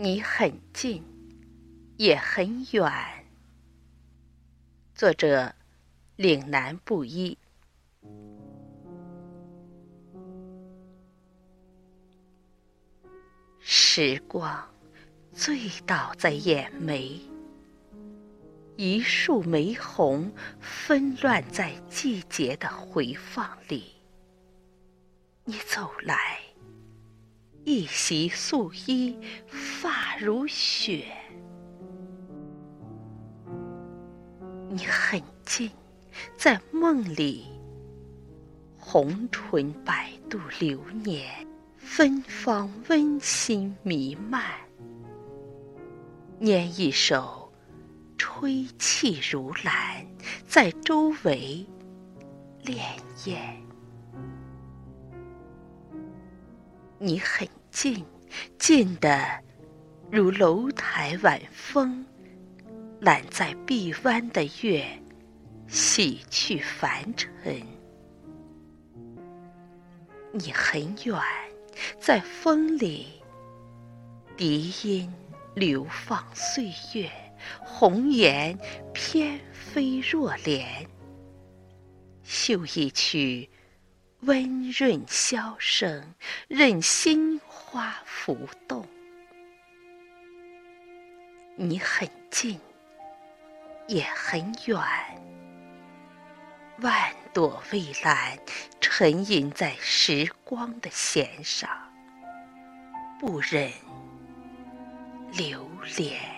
你很近，也很远。作者：岭南布衣。时光醉倒在眼眉，一树玫红纷乱在季节的回放里。你走来。一袭素衣，如雪。你很近，在梦里，红唇摆渡流年，芬芳温馨弥漫。拈一首，吹气如兰，在周围潋滟。你很。近，近的如楼台晚风，揽在臂弯的月，洗去凡尘。你很远，在风里，笛音流放岁月，红颜翩飞若莲，嗅一曲温润箫声，任心。花浮动，你很近，也很远。万朵蔚蓝沉吟在时光的弦上，不忍留恋。